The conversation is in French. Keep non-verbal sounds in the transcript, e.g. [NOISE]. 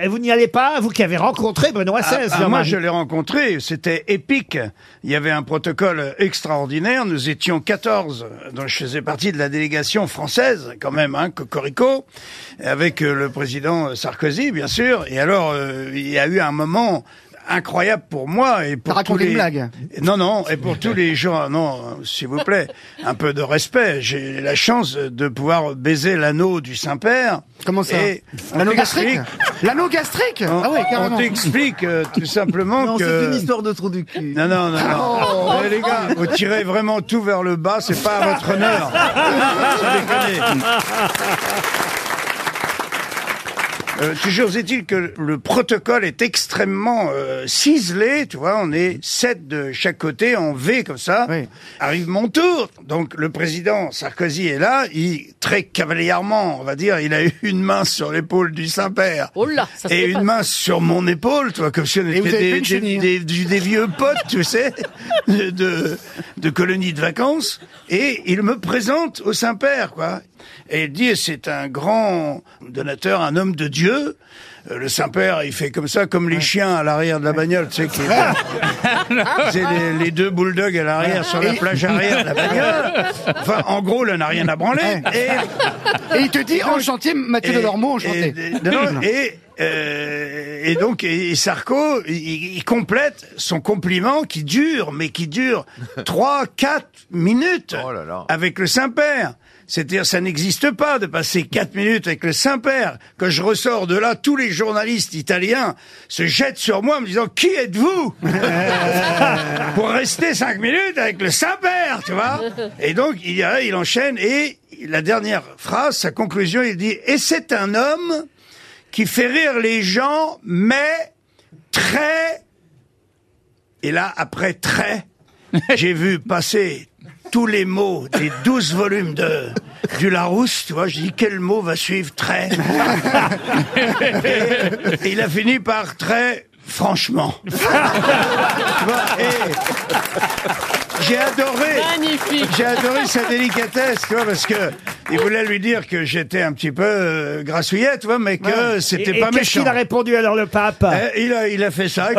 Et vous n'y allez pas, vous qui avez rencontré Benoît Ah, XVI. ah, moi, Jean-Marie. je l'ai rencontré, c'était épique. Il y avait un protocole extraordinaire. Nous étions 14, dont je faisais partie de la délégation française, quand même, hein, Cocorico, avec euh, le président Sarkozy, bien sûr. Et alors, euh, il y a eu un moment incroyable pour moi et pour T'as tous raconté les une blague non non et pour tous les gens non s'il vous plaît un peu de respect j'ai la chance de pouvoir baiser l'anneau du Saint Père Comment ça L'anneau gastrique L'anneau gastrique on, Ah ouais, on carrément. t'explique euh, tout [LAUGHS] simplement Non, que c'est une histoire de trou du cul. non, non, non, non. Eh, les gars, vous tirez vraiment tout vers le bas, c'est pas à votre honneur. [LAUGHS] Déconner. Euh, toujours est-il que le protocole est extrêmement euh, ciselé, tu vois, on est sept de chaque côté en V comme ça. Oui. Arrive mon tour, donc le président Sarkozy est là, il très cavalièrement, on va dire, il a eu une main sur l'épaule du Saint-Père. Oh là, ça se Et une pas. main sur mon épaule, toi, comme si on était des, des- des- des vieux potes, tu sais, [LAUGHS] de, de, de colonies de vacances. Et il me présente au Saint-Père, quoi. Et il dit, c'est un grand donateur, un homme de Dieu. Euh, Le Saint-Père, il fait comme ça, comme les chiens à l'arrière de la bagnole, tu sais, qui c'est [LAUGHS] les, les deux bulldogs à l'arrière, sur la plage arrière de la bagnole. Enfin, en gros, là, n'a rien à branler. Et, Et il te dit, enchanté, Mathieu Delormeau, enchanté. et, non, et, euh, et donc, et, et Sarko, il, il complète son compliment qui dure, mais qui dure [LAUGHS] trois, quatre minutes Oh là là. avec le Saint-Père. C'est-à-dire, ça n'existe pas de passer quatre minutes avec le Saint-Père. Quand je ressors de là, tous les journalistes italiens se jettent sur moi en me disant, qui êtes-vous? [LAUGHS] Pour rester cinq minutes avec le Saint-Père, tu vois? [LAUGHS] Et donc, il, y a- il enchaîne et la dernière phrase, sa conclusion, il dit, et c'est un homme qui fait rire les gens, mais très... Et là, après très, [LAUGHS] j'ai vu passer tous les mots des douze volumes de du Larousse, tu vois, j'ai dit quel mot va suivre très. et, [LAUGHS] et il a fini par très franchement. [LAUGHS] Tu vois, et j'ai adoré. Magnifique. J'ai adoré sa délicatesse, tu vois, parce que il voulait lui dire que j'étais un petit peu euh, grassouillet, tu vois, mais que c'était et pas qu'est-ce méchant. qu'il a répondu alors le pape? Eh, il, a, il a fait ça. [LAUGHS]